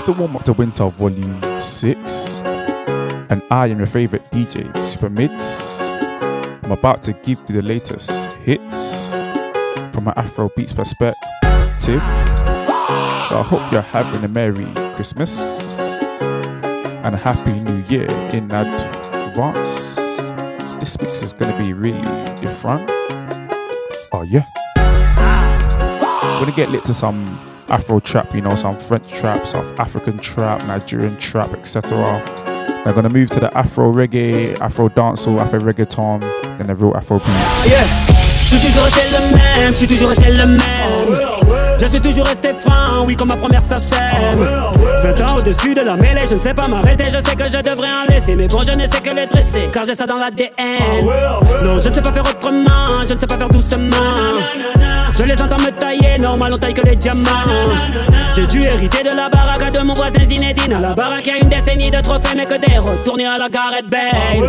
It's the warm up to winter volume 6. And I am your favorite DJ, Super Mids. I'm about to give you the latest hits from an Afro beats perspective. So I hope you're having a Merry Christmas and a Happy New Year in advance. This mix is gonna be really different. Oh yeah. We're gonna get lit to some Afro trap, you know, some French trap, South African trap, Nigerian trap, etc. They're gonna move to the Afro reggae, Afro dancehall, Afro reggaeton, then the real Afro beats. Yeah. Je suis toujours resté franc, oui, comme ma première sème 20 ans au-dessus de la mêlée, je ne sais pas m'arrêter, je sais que je devrais en laisser. Mais bon, je ne sais que les dresser, car j'ai ça dans l'ADN. Non, je ne sais pas faire autrement, je ne sais pas faire doucement. Je les entends me tailler, normal on taille que les diamants. J'ai dû hériter de la baraque de mon voisin Zinedine. La baraque a une décennie de trophées, mais que des retournés à la Gareth Bale.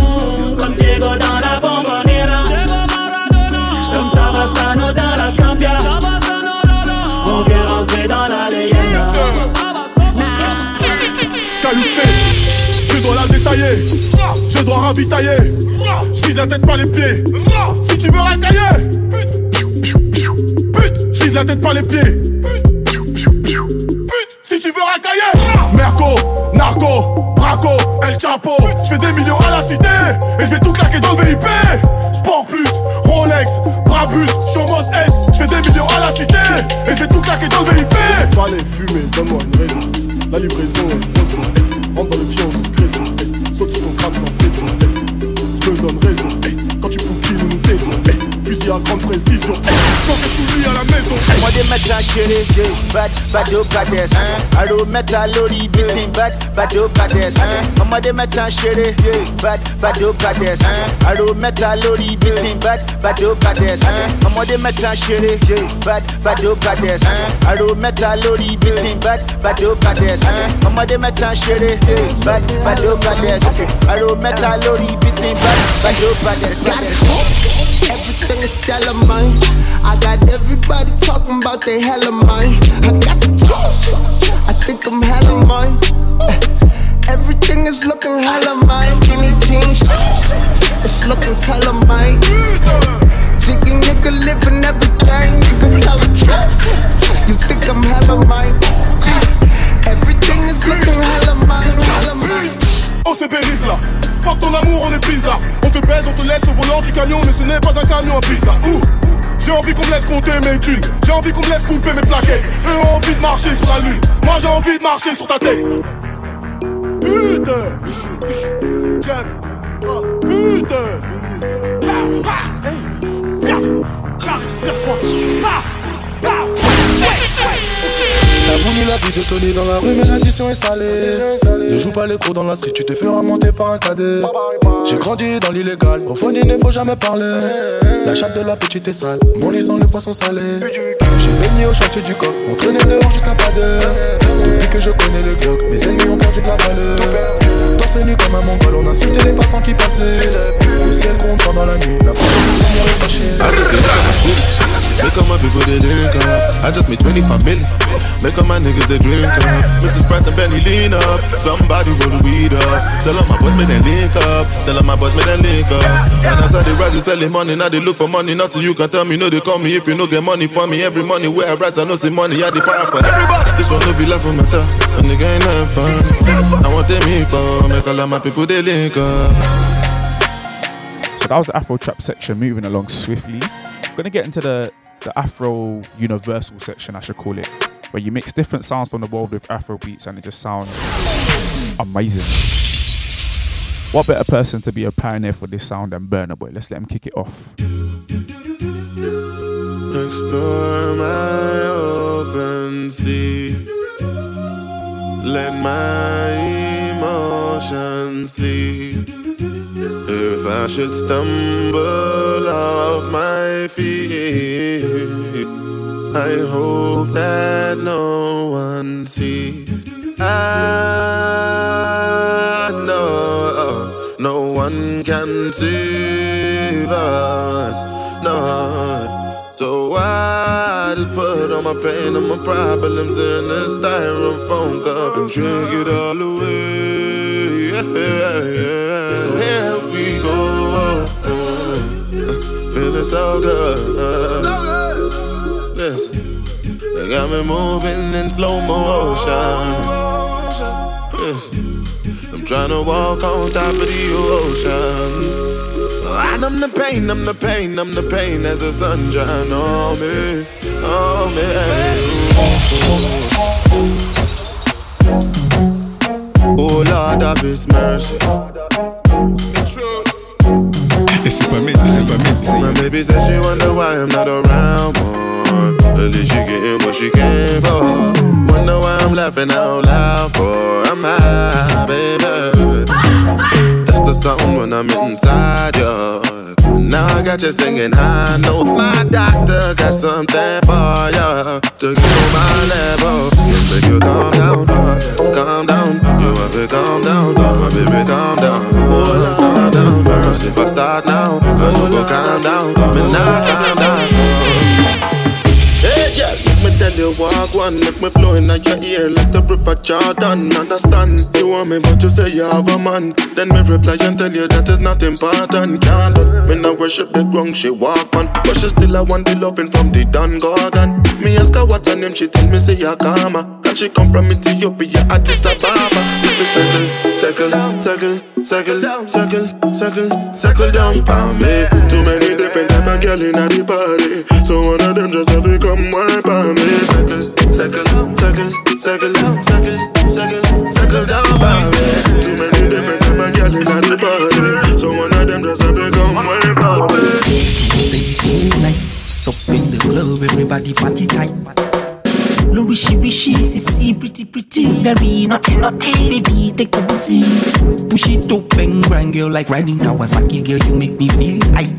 ravitailler. Je vise la tête pas les pieds. Si tu veux racailler, pute, je vise la tête pas les pieds. Si tu veux racailler, Merco, Narco, Braco, El Chapo. Je fais des millions à la cité et je vais tout claquer dans le VIP. Sport plus, Rolex, Brabus, je S. Je fais des millions à la cité et je vais tout claquer dans le VIP. Pas les fumer, donne-moi une. La livraison est à grande précision. Quand t'es souris à la maison. Moi des mettre un kéré, bad, bado, badass. Allo, mettre à beating, bad, bado, badass. Moi des mettre un kéré, bad, bado, badass. Allo, mettre à beating, bad, bado, badass. Moi des mettre un kéré, bad, bado, badass. Allo, mettre à beating, bad, bado, badass. Moi des mettre un kéré, bad, bado, badass. Allo, mettre à beating, bad, bado, badass. Everything is stellar, mine. I got everybody talking about they hella mine. I got the toss. I think I'm hella mine. Eh, Everything is looking hella mine. Skinny jeans, it's looking hella mine. Jiggy nigga living everything. You can tell the truth. You think I'm hella mine. Everything is looking. Hella On te laisse au volant du camion, mais ce n'est pas un camion à pizza. Ouh. J'ai envie qu'on me laisse compter mes thunes. J'ai envie qu'on me laisse couper mes plaquettes. Eux ont envie de marcher sur la lune. Moi j'ai envie de marcher sur ta tête. Putain. Oh. J'arrive neuf fois. Pa. T'as voulu la vie de Tony dans la rue, mais l'addition est salée. Ne joue pas les cours dans la street, tu te feras monter par un cadet. J'ai grandi dans l'illégal, au fond il ne faut jamais parler. La chatte de la petite est sale, mon lit sent le poisson salé. J'ai baigné au chantier du coq, on traînait dehors jusqu'à pas d'heure. Depuis que je connais le Glock, mes ennemis ont perdu de la valeur. Torse nu comme un mongol, on insultait les passants qui passaient. Le ciel compte dans la nuit, la Seigneur est fâchée. Look all my people, they drink up. I just made 25 million. Make all my niggas, they drink uh. up. Mrs. Pratt and Benny lean up. Somebody roll the weed up. Tell all my boys, make them link up. Tell all my boys, make them link up. And I they rise, they selling money. Now they look for money. Nothing you can tell me. No, they call me if you no get money for me. Every money where I rise, I know see money. I the para for everybody. This one no be left for matter. A nigga ain't having fun. I want them equal. Make all of my people, they link up. So that was the Afro trap section moving along swiftly. I'm gonna get into the the Afro universal section, I should call it, where you mix different sounds from the world with Afro beats and it just sounds amazing. What better person to be a pioneer for this sound than Burna Boy? Let's let him kick it off. Explore my open sea. Let my emotions sleep. I should stumble off my feet, I hope that no one sees. Ah, I know no one can save us. No. So I just put all my pain and my problems in a styrofoam cup and drink it all away. Yeah, yeah. So here Feeling so good. Listen, they got me moving in slow motion. Listen, I'm trying to walk on top of the ocean. And I'm the pain, I'm the pain, I'm the pain as the sun shine on me, on me. Oh Lord of His mercy. C'est pas mid, c'est pas mid. My baby says she wonder why I'm not around more. At least she getting what she came for. Wonder why I'm laughing out loud for. I'm high, baby That's the sound when I'm inside you. Now I got you singing high notes. My doctor got something for you to get on my level. So you calm down, calm down. You have to calm down, my baby, calm down. Oh, calm down. Cause if I start now, I know go calm down. Me not calm down. You walk one, make me flow in your ear like the river Jordan. Understand, you want me, but you say you have a man. Then me reply and tell you that is not important. Can't let me not worship the ground she walk on, but she still I want the loving from the Don Gorgon. Me ask her what's her name, she tell me say and she come from Ethiopia, Addis Ababa. If you circle, circle, circle, circle, circle, circle, circle down for me. Too many different type of girl in the party, so one of them just have to come wipe on me. Circle, circle, circle, circle, circle, circle, circle down by me. Too many different type of girl in the party, so one of them just have to come wipe on me. So nice, up in the club, everybody party tight. No wishy wishy, sissy, pretty pretty, very naughty naughty. Baby, take a booty, push it up and grind, girl, like riding Kawasaki, girl, you make me feel high.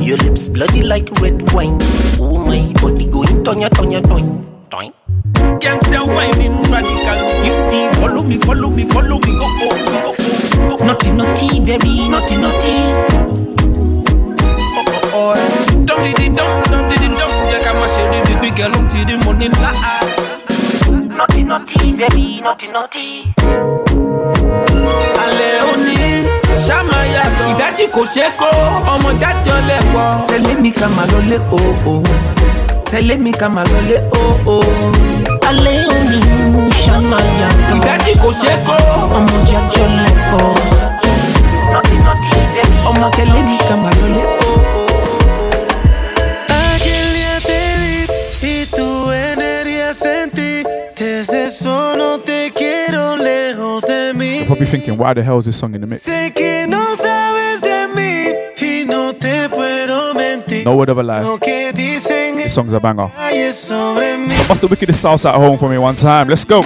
Your lips bloody like red wine. Oh my body going tonya tonya tonya tonya. Gangsta whining radical beauty. Follow me, follow me, follow me. Go go go go go. Naughty naughty, very naughty naughty. Oh oh oh. Dum diddy dum dum diddy dum. Yeah, come on, share the big girl until the morning light. Naughty naughty, very naughty naughty. Ale oni ṣáma yàtọ̀. ìdájí kò ṣe kó ọmọ jáde ọlẹ́ wọ. tẹ̀lé mi ká máa lọlé o o tẹ̀lé mi ká máa lọlé o o. alẹ́ òní ṣáma yàtọ̀. ìdájí kò ṣe kó thinking, why the hell is this song in the mix? No sabes de mí y no te puedo mentir. No word of a lie. Lo que dicen This song's a banger. es sobre mí. Bust the wickedest salsa at home for me one time. Let's go.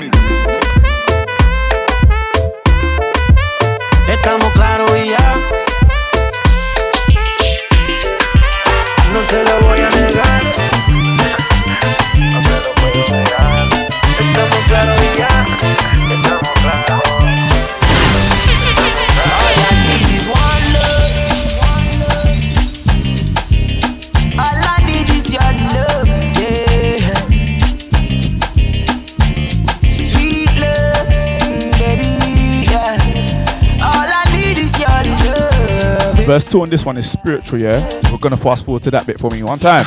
Verse 2 on this one is spiritual, yeah? So we're gonna fast forward to that bit for me one time.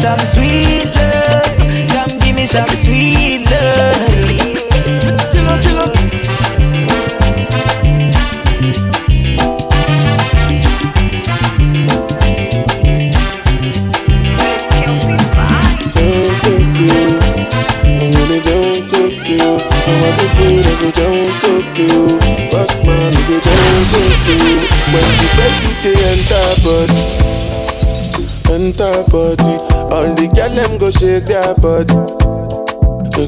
Some sweet love. Come give me some sweet body,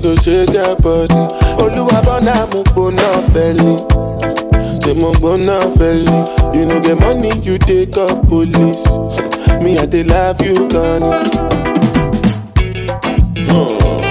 go shake their body. Oluwa bona mo gbona fẹli, say mo gbona fẹli. You no get money, you take up police. Me I dey love you, Connie. Kidiriki, hmm.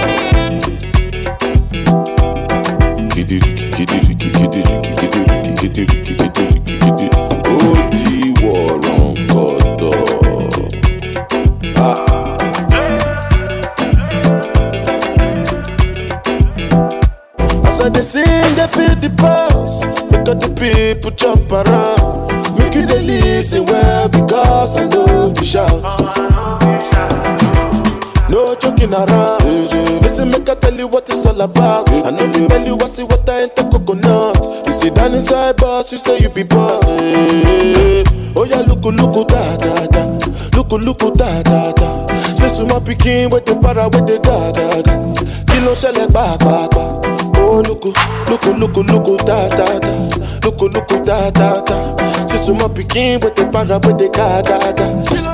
No around. Listen, make I tell you what it's all about. I know you tell you I see what I ain't the coconut. You sit down inside boss, you say you be boss. Oh yeah, look, look, da da da. Look, look, da da da. Say suma pikin with the para with the ga ga ga. Kilo ṣẹlẹ̀ pàápàá. Oh look, look, look, look, da da da. Look, look, da da da. Say suma pikin with the para with the ga ga ga.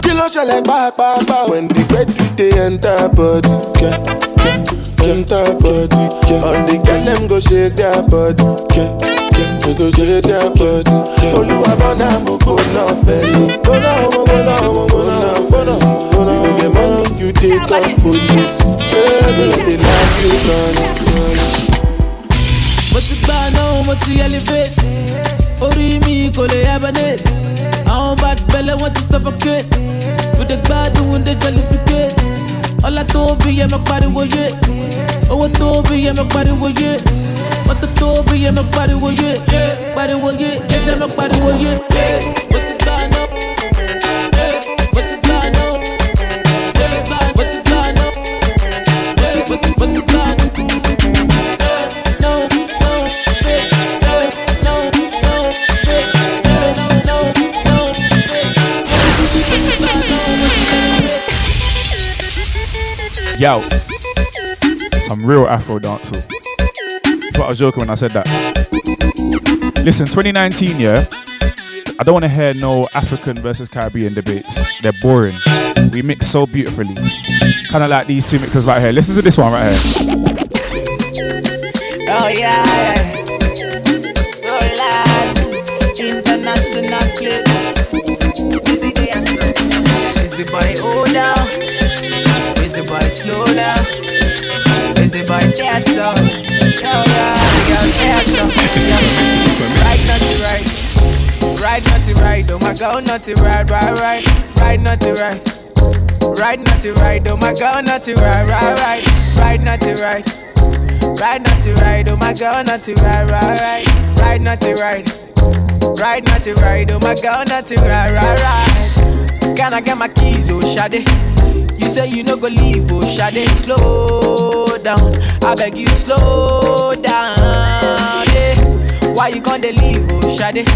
Kilo ṣẹlẹ̀ pàápàá. When the bed do they enter body, yeah, yeah, enter body. Yeah. All the girl them go shake their body, yeah, yeah, they go shake their body. Olúwa bọ́nà mo gbóná fẹ́lẹ̀. Gbóná mo gbóná mo gbóná fọ́nà. You get money, you take up police. Yeah, they like you, Connie. Mo ti gbà náà mo ti elevate orí mi kò lè hibernate àwọn bad belle wọn ti suffocate. Mo dey gbádùn dey jollificate ọlá tó bí yẹ mọ pariwo yé owó tó bí yẹ mọ pariwo yé mọ́tò tó bí yẹ mọ pariwo yé pariwo yé ẹsẹ̀ mọ pariwo yé mo ti gbà náà. mo ti Yo, some real Afro dancehall. Oh. Thought I was joking when I said that. Listen, 2019, yeah. I don't want to hear no African versus Caribbean debates. They're boring. We mix so beautifully. Kind of like these two mixers right here. Listen to this one right here. Oh yeah. Oh international boy busy boy dance up. Oh yeah, girl dance up. Right. Oh my God, naughty right, right, right, right, naughty right. Right, naughty right, oh my God, naughty right, right, right, right, naughty right. Right, not to ride, oh my god, not to ride, right, right. Right, not to ride. Right, not to ride, oh my god, not to ride, right, right. Can I get my keys, oh Shade? You say you no go leave, oh Shade. Slow down, I beg you, slow down. Yeah. Why you gonna leave, oh Shade?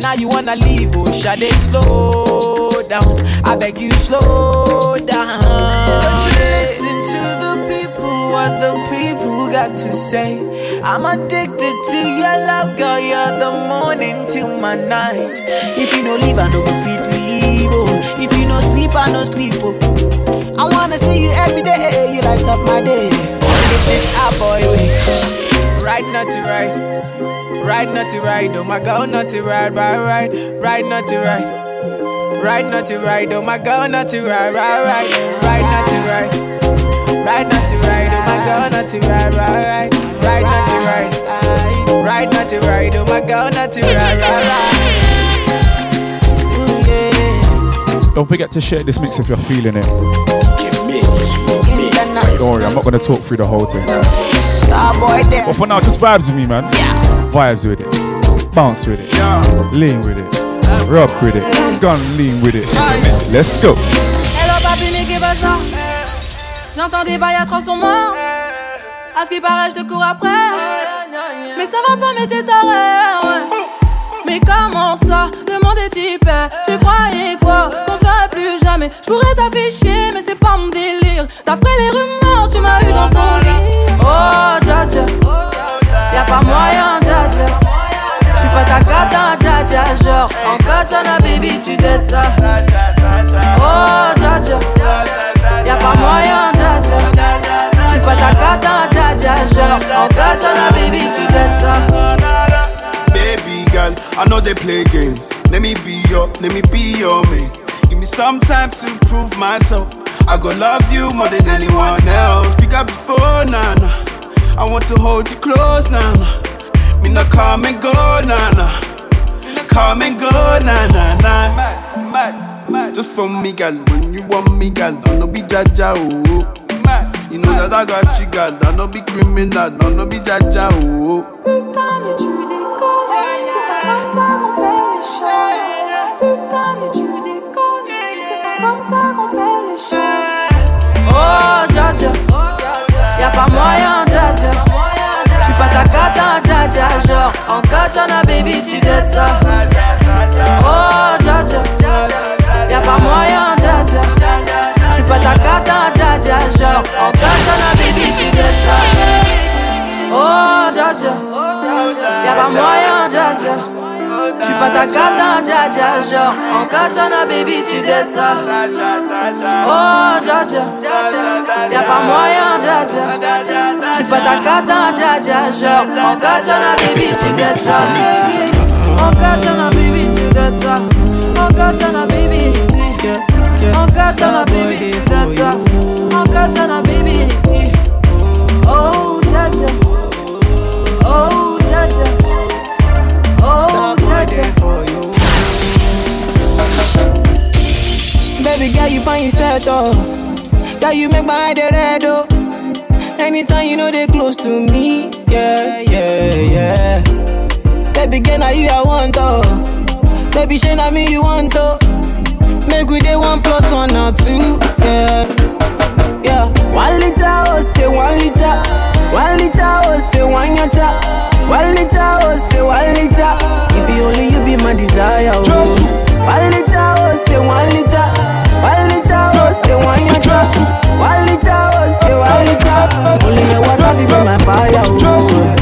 Now you wanna leave, oh Shade. Slow down, I beg you, slow down. Don't you listen to the people, what the people got to say. I'm addicted to your love, girl. You're the morning till my night. If you no leave, I no go fit leave. Oh. If you no sleep, I no sleep. Oh. I wanna see you every day. You light up my day. Only this our boy way. Right, not to right. Right, not to right. Oh my God, not to right, right, right. Right, not to right. Right, not to right. Oh my God, not to right, right, right. Right, not to right. Right, not to right, oh my god, not to right, right, right. Right, not to right. Right, not to right, oh my god, not to right, right, Don't forget to share this mix if you're feeling it. Don't worry, I'm not gonna talk through the whole thing. But for now, just vibes with me, man. Vibes with it. Bounce with it. Lean with it. Rock with it. Gun lean with it. Let's go. Hello, papi, me give pas ça? J'entends des bails à transformer. À ce qui paraît, je te cours après. Mais ça va pas, mais t'es taré, Mais comment ça Le monde est type. Tu croyais quoi Qu'on se plus jamais. Je pourrais t'afficher, mais c'est pas mon délire. D'après les rumeurs, tu m'as eu dans ton lit. Oh, dja dja. Y'a pas moyen, dja dja. J'suis pas ta cata, dja dja. Genre, en katana, baby, tu dettes ça. Oh, dja dja. Y'a pas moyen, dja dja. J'suis pas ta cata, dja dja. Genre, en katana, baby, tu dettes ça. Baby girl, I know they play games. Let me be your, let me be your man. Give me some time to prove myself. I go love you more than anyone else. Pick up before, nah, nah. I want to hold you close, nah, nah. Me not come and go, nah, nah. Come and go, nah, nah, nah. Mad, mad, mad. Just for me, girl. When you want me, girl, I no be jaja, oh. You know that I got you, girl. I no be criminal, no, no be jaja, oh. Putain, mais tu C'est pas comme ça qu'on fait les choses. Putain, mais tu déconnes. C'est pas comme ça qu'on fait les choses. Oh, dja. Y'a pas moyen, dja dja. J'suis pas ta cata, dja. Genre, en katana, baby, tu dettes ça. Oh, dja. Y'a pas moyen, dja dja. J'suis pas ta cata, dja. Genre, en katana, baby, tu dettes ça. Oh, dja. Y'a pas moyen, dja. J'suis pas ta cata, dja. Genre, en katana, baby, tu dettes ça. Oh, dja. Y'a pas moyen, dja. J'suis pas ta cata, dja. Genre, en katana, baby, tu dettes ça. En katana, baby, tu dettes ça. En katana, baby. En katana, baby, tu dettes ça. En katana, Baby girl, you find yourself oh. Girl, you make my eye red oh. Anytime you know they close to me, yeah, yeah, yeah. Baby girl, now you I want oh. Baby, shey na me you want oh. Make we dey one plus one or two, yeah, yeah. One liter oh say one liter, one liter oh say one yacha, one liter oh say one liter. If you only you be my desire oh. One liter oh say one liter say one yacha, one liter oh say liter. Only your water be my fire oh.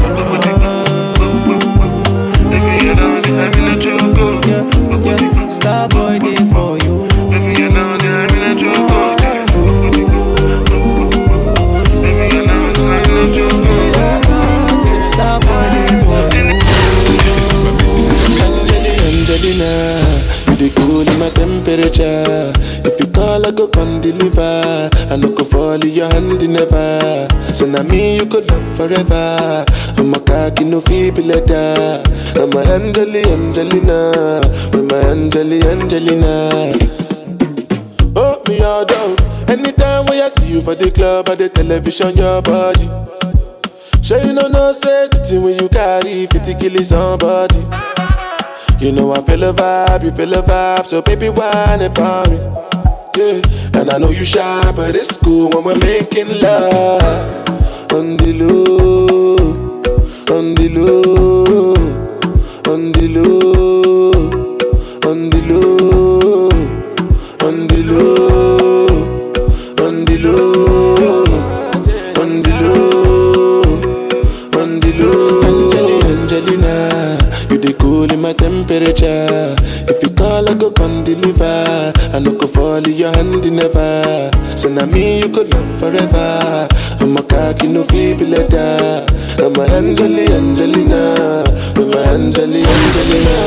Letter. I'm a Angeli Angelina, with my Angeli Angelina. Oh me all down. Anytime when I see you for the club or the television, your body. Sure you know no say the thing when you carry 50 kill somebody. You know I feel a vibe, you feel a vibe, so baby whine about me. Yeah, and I know you shy, but it's cool when we're making love. On the low, on the low, on the low, on the low, on the low, on the low, on the low, on the low. Angelina, Angelina, you the cool in my temperature. If you call, I go come deliver. I no go fall in your hand never. So now me you could love forever. I'm a cocky no feeble letter. I'm a Angeli Angelina, I'm a Angeli Angelina.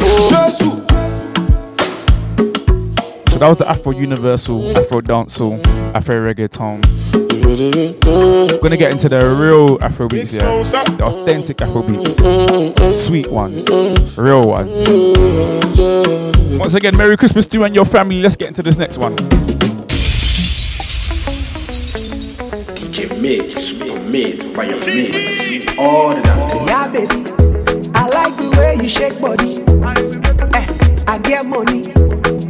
Oh, So that was the Afro Universal, Afro Dancehall, Afro Reggaeton. Gonna get into the real Afro beats, yeah. The authentic Afro beats. Sweet ones. Real ones. Once again, Merry Christmas to you and your family. Let's get into this next one. Mix, mix, fire mix, all the time. Yeah, baby. I like the way you shake body. Eh, I get money.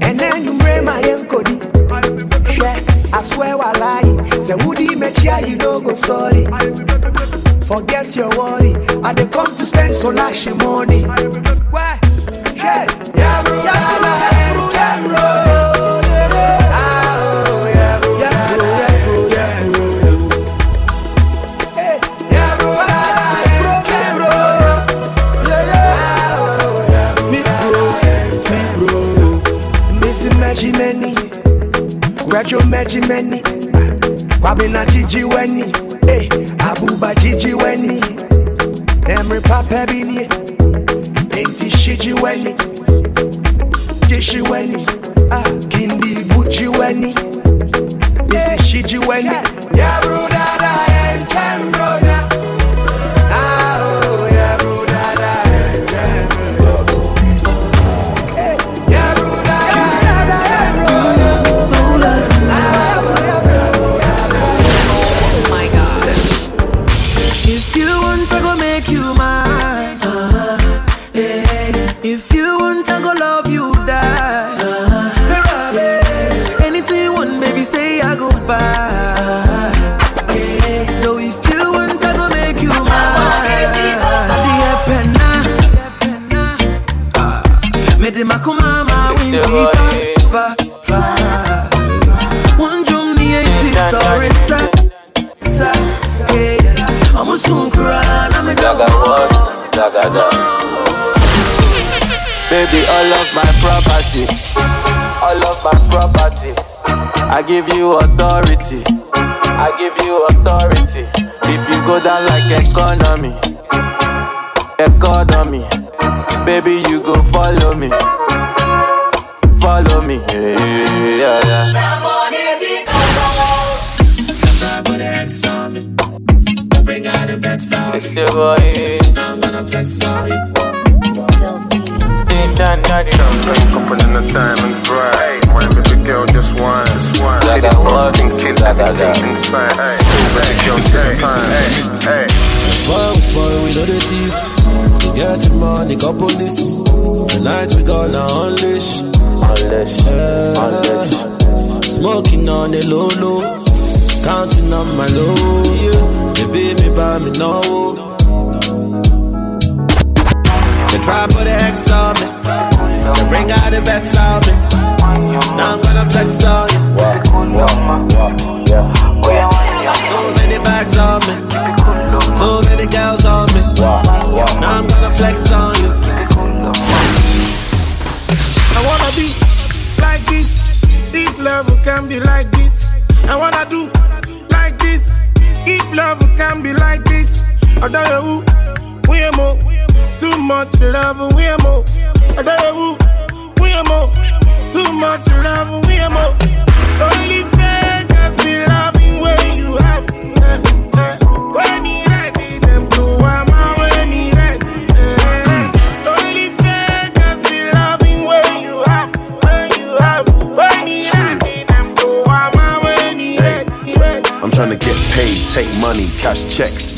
And then you bring my young Cody. I swear I lie. Say Woody make sure you don't go sorry. Forget your worry. I they come to spend so much money. Why? Maggie Many. Kwabena Gigi Weni. Hey, Abuba Gigi Weni. Emery Papa Bini. Enti Shiji Weni. Jishi Weni. Ah, Kindi Buchi Weni. This is Shiji Weni. Yeah, bro, dada, and Ken, I go love you die. Uh-huh. Baby, Anything you want, i go make you my baby, say I go buy. Yeah. So if Baby, all of my property, all of my property. I give you authority, I give you authority. If you go down like economy, economy, baby, you go follow me, follow me. Yeah, yeah, yeah. It's your boy. I'm gonna flex on you. Deep down, daddy. Couple in the time and bright. My baby girl just wine, just wine. See this fucking kid everything inside. Hey, baby girl, take time. Hey, hey. Spoil, we spoil, we know the thief. We get the money, couple this. The night we gonna unleash. Unleash, unleash. Smoking on the low low. Counting on my low, yeah. Baby, me buy me no. They try put the X on me. They bring out the best of me. Now I'm gonna flex on you. Too many bags on me. Too many girls on me. Now I'm gonna flex on you. I wanna be like this. If love can be like this, I wanna do like this. If love can be like this, I don't much love, we are more. I don't we are more. Too much love, we are more. Only fakers be loving when you have. When he ready, them to wama when he ready. Only fakers be loving when you have, when you have. When he ready, them to wama when he ready. I'm trying to get paid, take money, cash checks.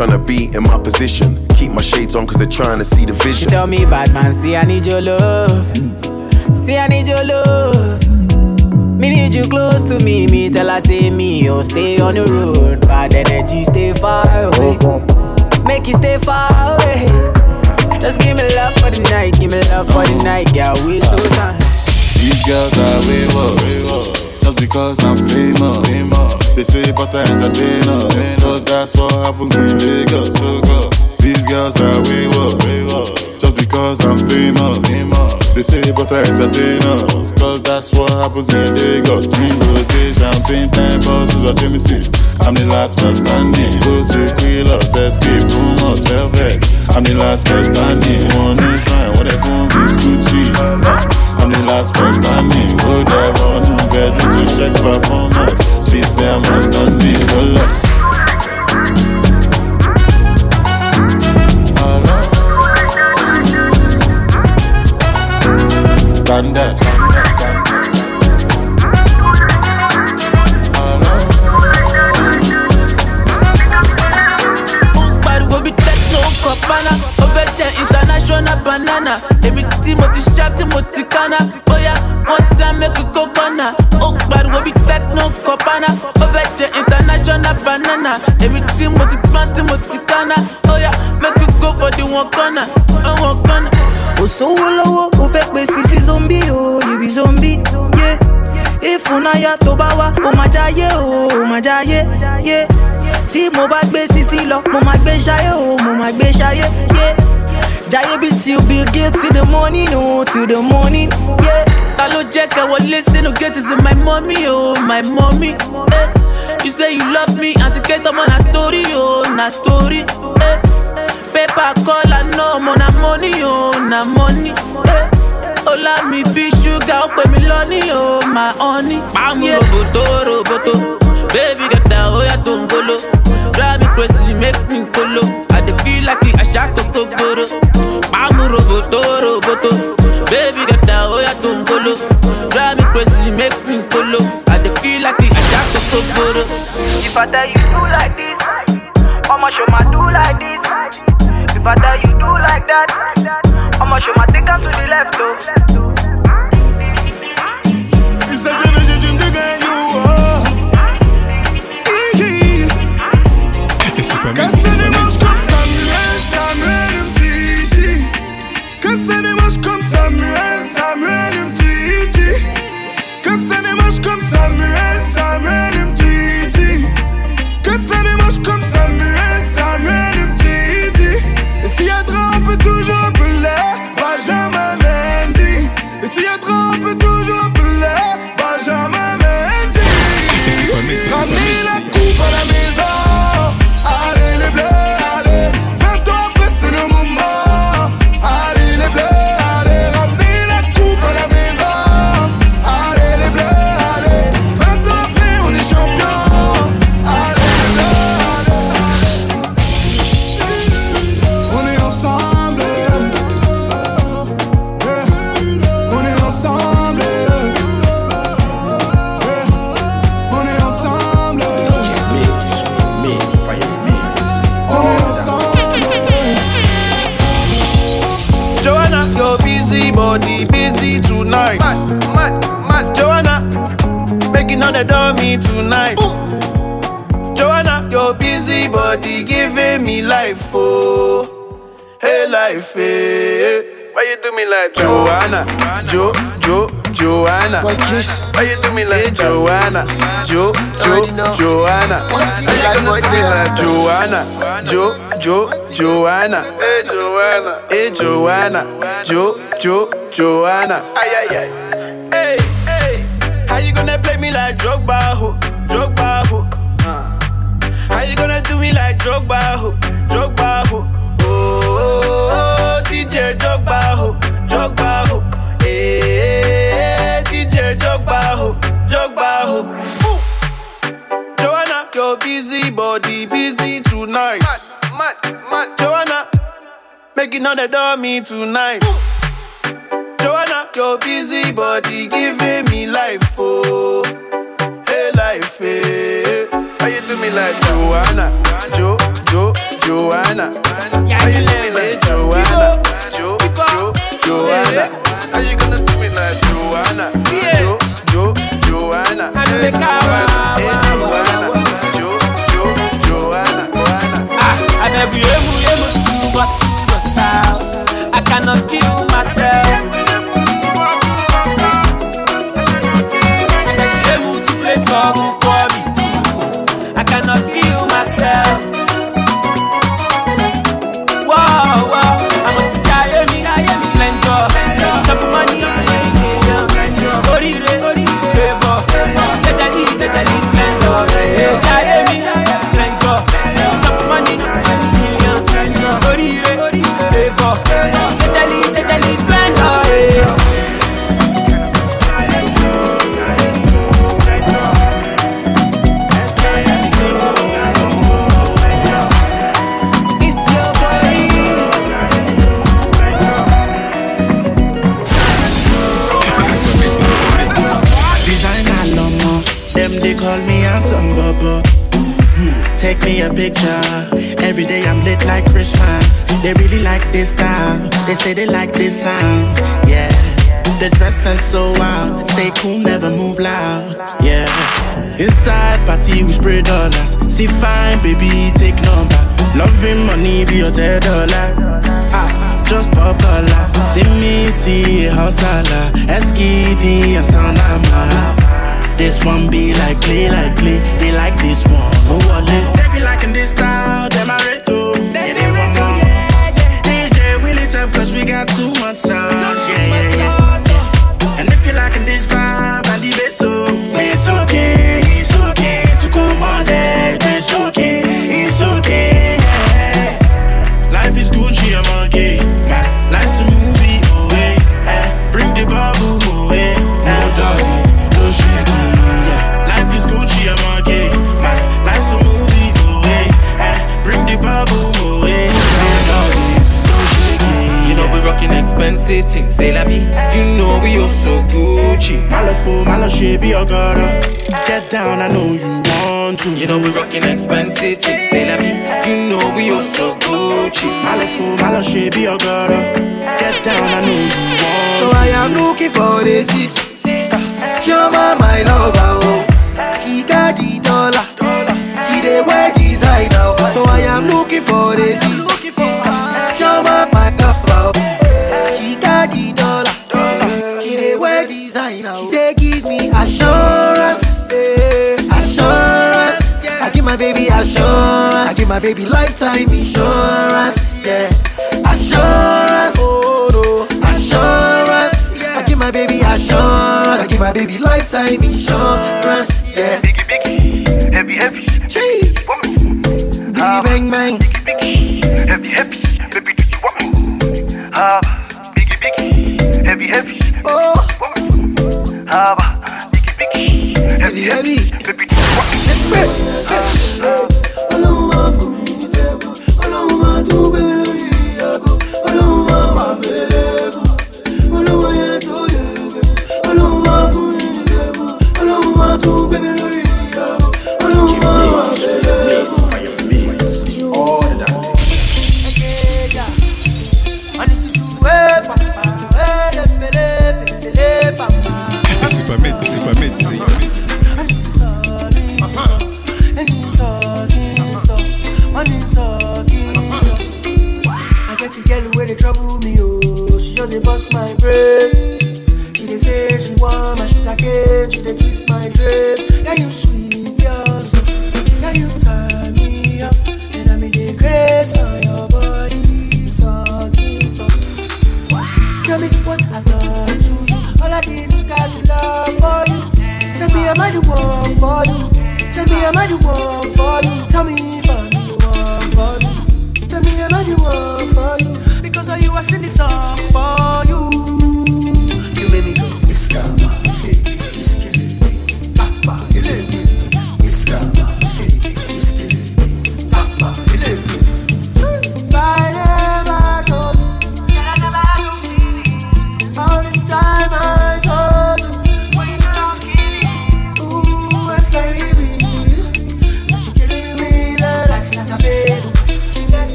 Tryna be in my position. Keep my shades on, cause they're trying to see the She vision. tell me, bad man, see I need your love. See I need your love. Me need you close to me. Me tell her say me, oh stay on the road. Bad energy, stay far away. Make you stay far away. Just give me love for the night, give me love for the night, girl. We so time. These girls are way wayward. Just because I'm famous. They say but I entertain us. Cause that's what happens in Lagos. These girls are wayward. Just because I'm famous. They say but I entertain us. Cause that's what happens in Lagos. Three roses, champagne, time bosses, or Jameson. I'm the last man standing. Go to Quilox, escape rumors, velvet. I'm the last man standing. One new shrine, what they phone is Gucci. I'm the last man standing. Go there, one new bedroom to check performance me say I must not be alone. Stand up. techno over there international banana. Every Timothy sharp, Timothy Kana. Boya, one time make pariwo bí techno ó fẹ́ international banana. Tí mo ti tí mo ti kánná bóyá mẹ́kù go for the one corner. Uh, one corner. Oh, kò sówó lọ́wọ́ ó fẹ́ pè sí sí zombi o you be zombi yé ìfúnnáyà tó bá wá ó máa jáyé o ó máa jáyé yé tí mo bá gbé sisi lọ mo máa gbé ṣayé o mo máa gbé ṣayé yé jáyé bí till bill gates till the morning o till the morning yé. Ta ló jẹ́ kẹ́ wọlé sínú gate is my mommy o my mommy. Eh. you say you love me àti kétọ́ mọ́ na story o na story. Eh. paper kọ́lá náà mo na money o na money. Eh. ọlá mi bí ṣúgà ó pè mí lọ́ní o my honey. pàmò roboto roboto baby gẹ̀dá ó yàtọ̀ ń bolo drive me crazy make me kolo i dey feel like kòkó gbòòrò. pàmò roboto roboto baby gẹ̀dá ó yàtọ̀ ń bolo drive me crazy make me kolo i dey feel like àṣà kòkó gbòòrò. If I tell you do like this, I'ma show my do like this. If I tell you do like that, I'ma show my take am to the left oh. Il s'agit de body busy tonight. Mad, mad, mad. Joanna, making on the dummy tonight. Joanna, your busy body giving me life, oh, hey life, hey. Why you do me like Joanna, Jo, Jo, Joanna? Why you do me like Joanna, Jo, Jo, Joanna? Why you gonna do me like Joanna, Jo, Jo, Joanna? Hey Joanna, hey Joanna, Jo, Jo, Joanna. Ay ay ay. Hey hey, how you gonna play me like Drogba, ho, Drogba, ho? Uh. How you gonna do me like Drogba, ho, Drogba, ho? Oh, DJ Drogba, ho, Drogba, ho. Your busy body busy tonight. Mad, mad, mad. Joanna, making all the dummy tonight. Joanna, your busy body giving me life, oh, hey life, eh. hey. Why you do me like Joanna, Jo, Jo, Joanna? Why you do me like Joanna, Jo, Jo, Joanna? How you gonna do me like Joanna, Jo, Jo, Joanna? Hey Joanna, hey Joanna, I cannot say they like this sound, yeah. The dress is so wild, stay cool, never move loud, yeah. Inside party, we spread dollars. See fine, baby, take number. Loving money be your ten dollar. Ah, just pop dollar. See me, see hustler. SKD and Sanama. This one be like play, like play. They like this one, oh, no wallet. They be liking this time. city.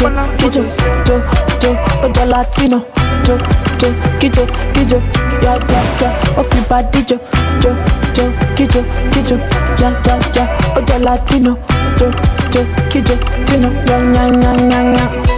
Kijo, kijo, jo, jo, ojo latino, jo, jo, kijo, kijo, ya, ya, ya, ofi body jo, jo, jo, kijo, kijo, ya, ya, ya, ojo latino, jo, jo, kijo, tino, ya, ya, ya, ya, ya.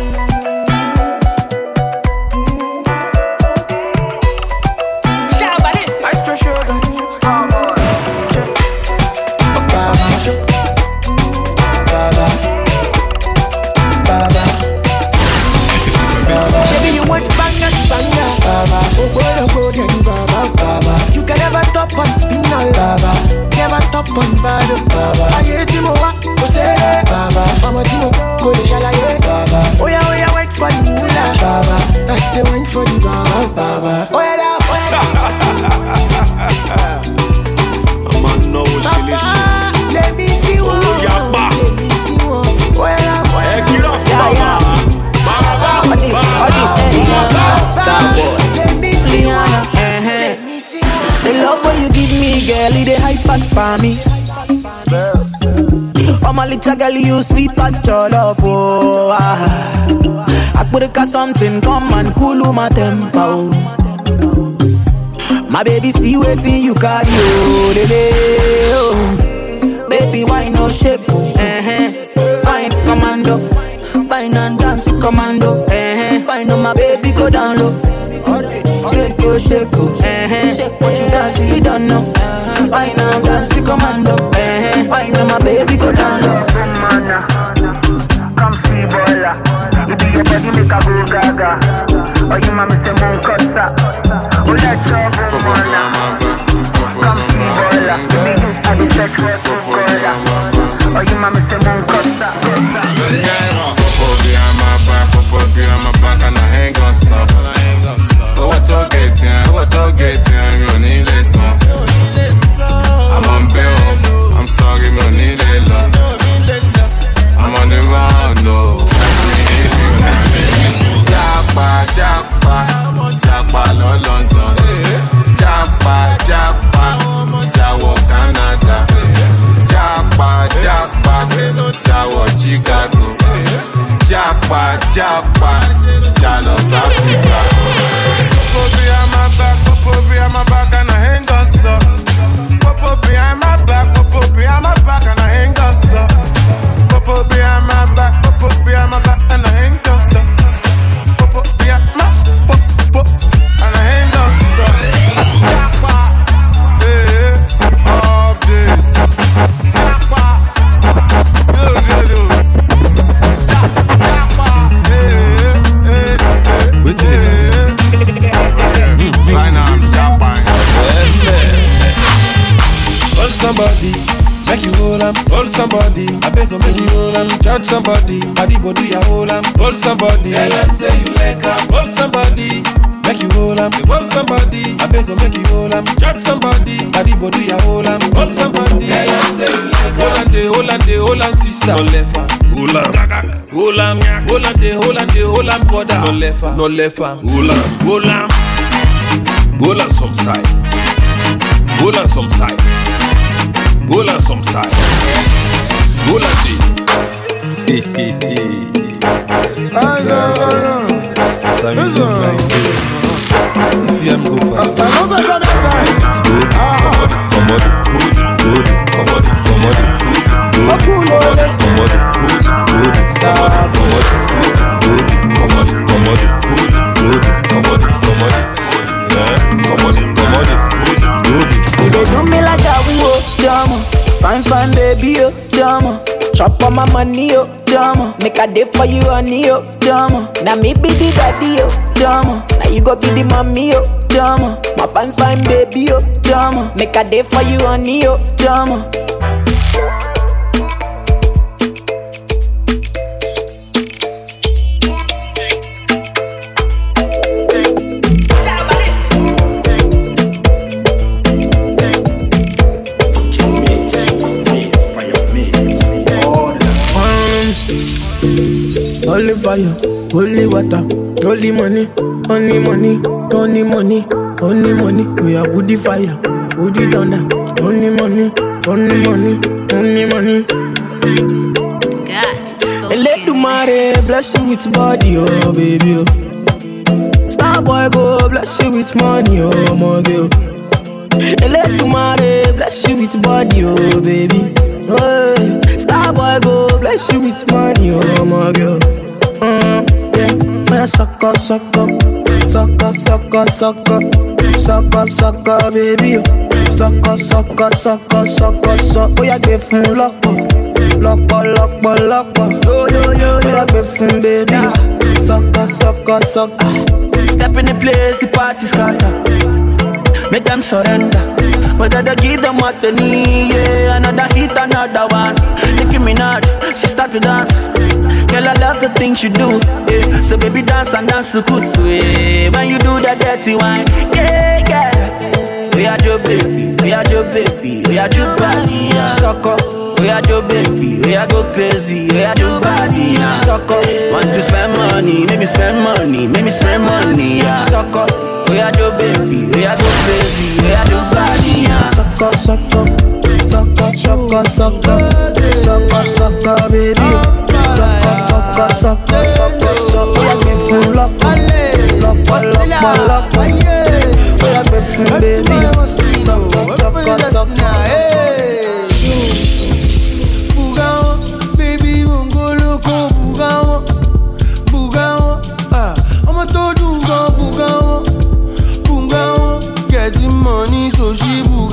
Oh little girl, you sweet past your love, oh ah. I put a something, come and cool my tempo. My baby, see waiting you carry, oh, lele, oh. Baby, why no shape, oh, eh, Wine commando, wine and dance commando, eh, Wine on my baby, go down low. Shake yo, shake yo, eh, Shake when you dance, you don't know. uh and dance commando, japa jáwọ́ Chicago japa japa jà lọ sáfíríkà. kókó bí a máa bí a. somebody, I beg you make you hold 'em. Judge somebody, body go do ya hold 'em. Hold somebody, tell 'em say you like 'em. Hold somebody. Make you hold 'em, you hold somebody. I beg you make you hold 'em. Judge somebody, body go do ya hold 'em. Hold somebody, tell 'em say you like 'em. Hold 'em, they hold 'em, they hold 'em, sister. No left 'em, hold 'em, hold 'em, hold 'em, they hold 'em, they hold 'em, brother. No left 'em, no left 'em, hold 'em, hold 'em, hold 'em some side, hold 'em some side. Hold on some side. Bolati. Ça me donne like If you am go fast. Balance à jamais Good, commode, commode, good, good, commode, commode, good, good, commode, commode, good, good, commode, commode. Chop on my money, oh, drama. Make a day for you, honey, oh, drama. Now me be the daddy, oh, drama. Now you go be the mommy, oh, drama. My fine, fine, baby, oh, drama. Make a day for you, honey, oh, drama. Holy fire, holy water, holy money, only money, only money, only money. We are woody fire, woody thunder, only money, only money, only money. Tomorrow, bless you with body, oh baby. Oh. Star boy go bless you with money, oh my girl. Ele tomorrow, bless you with body, oh baby. Oh, star boy go bless you with money, oh my girl. Mm, yeah, man, suck up, suck up, suck up, suck up, suck up, suck up, suck up, baby. oh. Suck up, suck up, suck up, suck up, suck up. Oh, yeah, give him lock up. lọ́pọ̀ lọ́pọ̀ lọ́pọ̀ bóyá gbé fún bébí sọ́kọ̀ sọ́kọ̀ sọ́kọ̀. Step in the place, the party scatter. Make them surrender. Whether they give them what they need, yeah. Another hit, another one. Nicki Minaj, she start to dance. Girl, I love the things you do, yeah. So baby, dance and dance to kusu, yeah. When you do that dirty wine, yeah, yeah. We are your baby, we are your baby, we are your body, yeah. Sucker. We are your baby, we are go crazy, we are your body, yeah. Sucker. Want to spend money, maybe spend money, maybe spend money, yeah. Sucker. We are your baby, we are go crazy, we are your body, yeah. Sucker, sucker, sucker, sucker, sucker, sucker, sucker, baby. Sucker, sucker, sucker, sucker, sucker. We are give you lock, lock, lock, lock, lock. We are give baby. Sucker, sucker, sucker. Bugawa,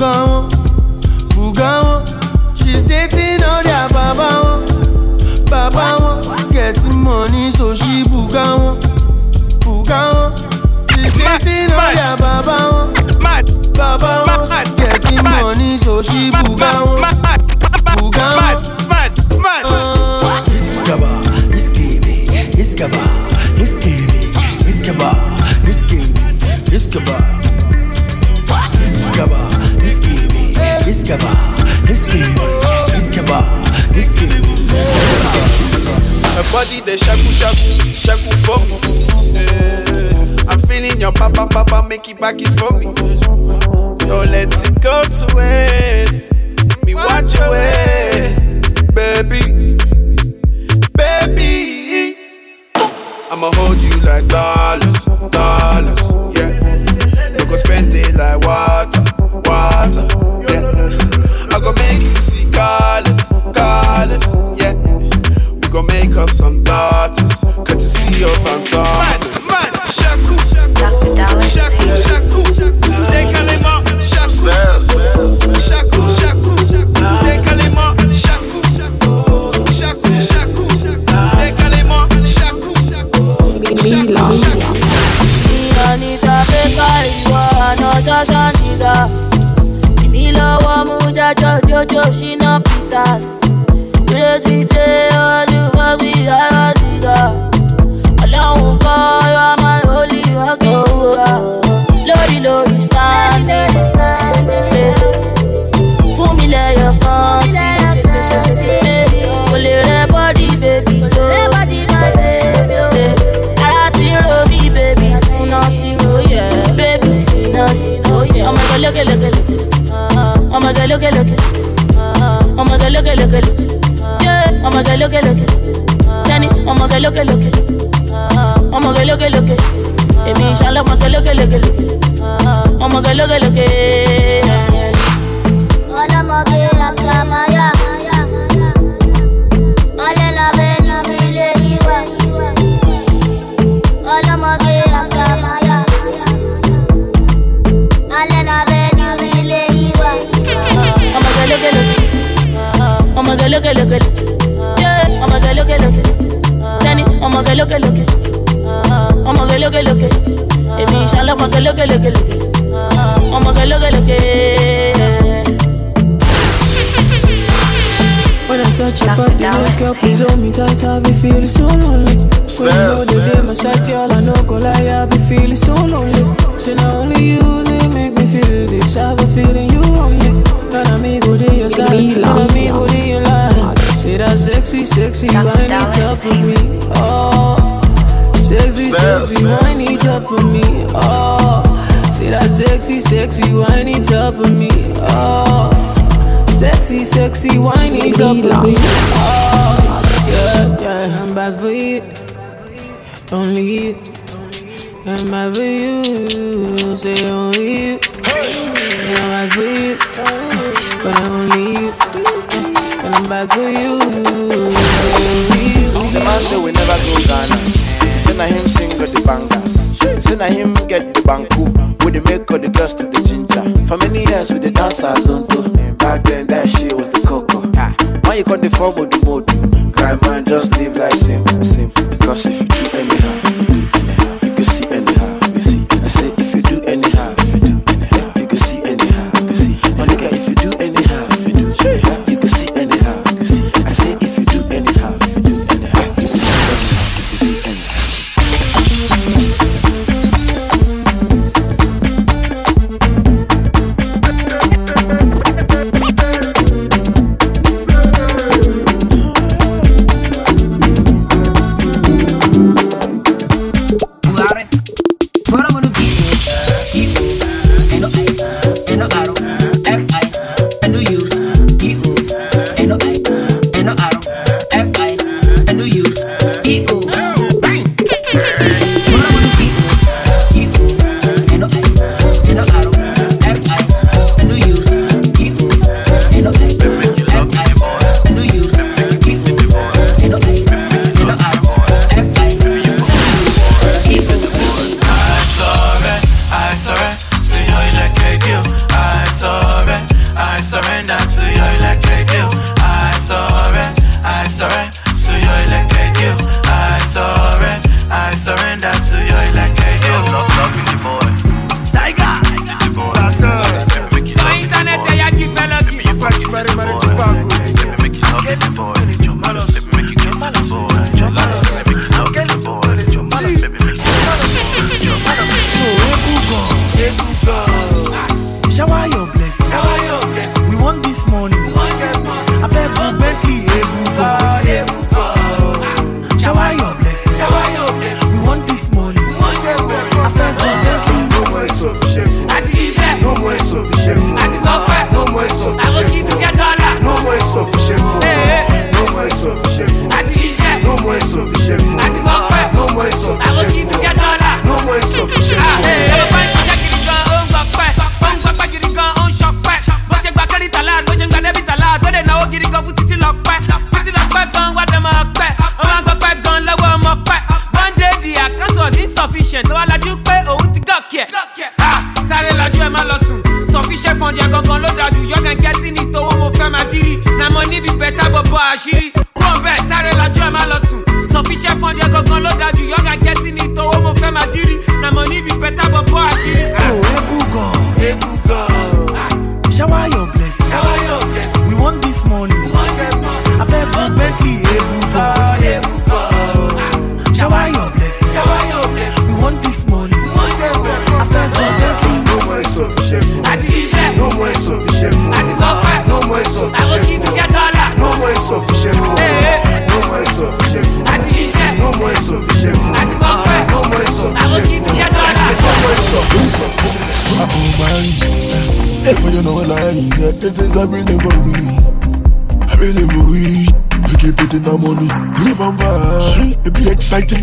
she Bugawa, Bugawa, she's dating all their baba wọn, baba wọn, getting money so she Bugawa, Bugawa, she's dating all their baba wọn, baba wọn, getting money so she Bugawa. Bugawa. Iskaba, iskibi, iskaba, iskibi, iskaba, iskibi, iskaba. Iskaba, iskibi, iskaba, iskibi, iskaba, iskibi. My body they shaku shaku, shaku for me. Eh, I'm feeling your papa papa, make it back it for me. Don't let it go to waste. Some daughters, cause you see your fans Man, man, shaku, shaku, shaku, décalez-moi, shaku, shaku, shaku, décalez-moi, shaku, shaku, shaku, décalez-moi, shaku, shaku, shaku. Anita Beka ìwọ àná ṣáṣá nìdá. Èmi lọ́wọ́ mú lo que lo que. Vamos que lo que lo que. Emi ya que lo que lo que. Vamos que lo que lo que. Ọmọ ìgbà lókè lókè. Ọmọ ìgbà lókè lókè. Èmi ìṣàlẹ̀ ọmọ ìgbà lókè lókè lókè. Ọmọ ìgbà lókè lókè. When I touch your body, let's girl, please hold me tight. I be feeling so lonely. When you know the day, my side girl, I know go lie. I be feeling so lonely. So not only you, they make me feel this. I have a feeling you want me. Not amigo de your side, not amigo de your life. See that sexy, sexy whiny oh, top oh, for me. Oh, sexy, sexy whiny top for me. Oh, see that sexy, sexy whiny top for me. Oh, sexy, sexy whiny top for me. Oh, yeah, yeah, I'm bad for you. Only you. I'm bad for you. Say only you. I'm bad for you, but only you. When I'm back for you. The man say we never go Ghana. Say na him single the bangers. Say na him get the banku. We the make all the girls to the ginger. For many years we the dancers on too. Back then that shit was the cocoa. Why you call the form of the mode. Grind man just live like simple. Because if you do anyhow.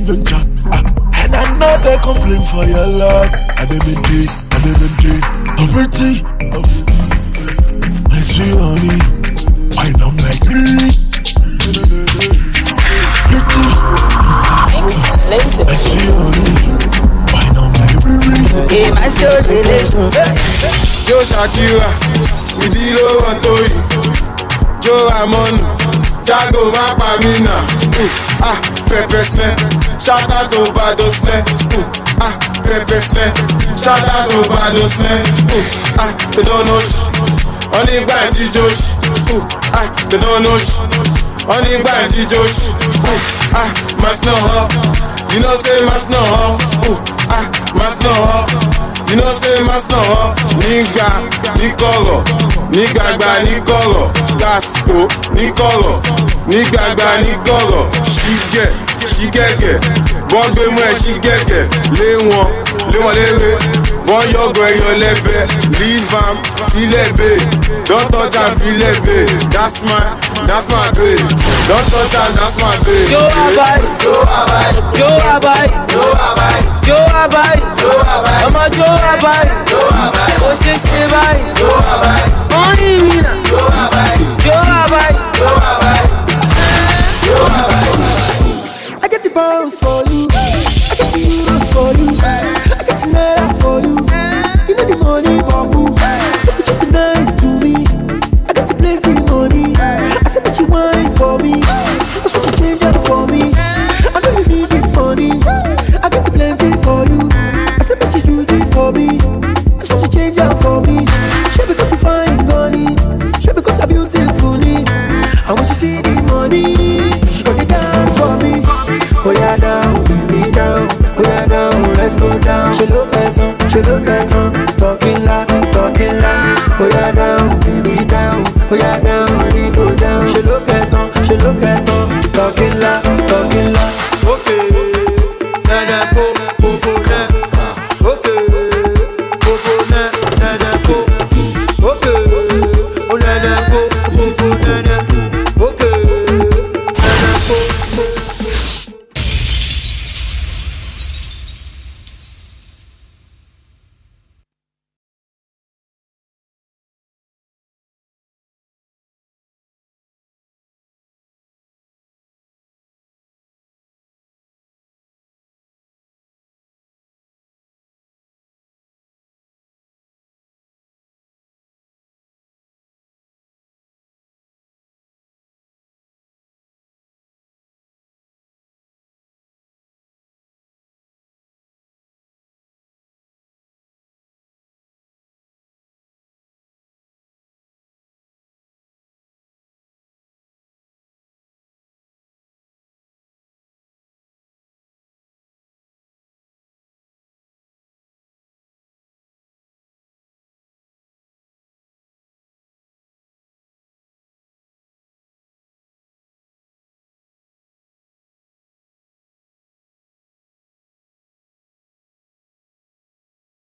even chat. Uh, and I know they complain for your love. I them indeed, I them indeed. I'm pretty, I'm I see honey. Why not like me? Pretty. I see honey. Why not like me? In my shoulder. Joe Shakira, we deal over to you. Joe Amon. Jago má pa mí nà. Mm, ah, pẹpẹ sinẹ, ṣáta tó bá do sinẹ. Mm, ah, pẹpẹ sinẹ, ṣáta tó bá do sinẹ. Mm, ah, they don't know ṣi, Only by gbà josh. ṣi. Ah, they don't know ṣi, Only by gbà josh. ṣi. Ah, màsínà hàn, you know say must màsínà hàn. Ah, màsínà hàn. you know say master hàn nígbà níkọ̀rọ̀ nígbàgbà níkọ̀rọ̀ lásìkò níkọ̀rọ̀ nígbàgbà níkọ̀rọ̀ ṣígẹ̀ ṣígẹ̀gẹ̀ bọ́gbẹ́mú ẹ̀ ṣígẹ̀gẹ̀ lé wọn lé wọn. Burn your girl, your lebe. Leave him, feel it, babe. Don't touch and feel it, babe. That's my, that's my babe. Don't touch and that's my babe. Yo, I buy, yo, I buy, yo, I buy, yo, I buy, yo, I buy, yo, I buy. I'm a yo, I buy, yo, I buy. Oh, she, she buy, yo, I buy. Only me now, yo, I buy, yo, I buy, yo, I buy.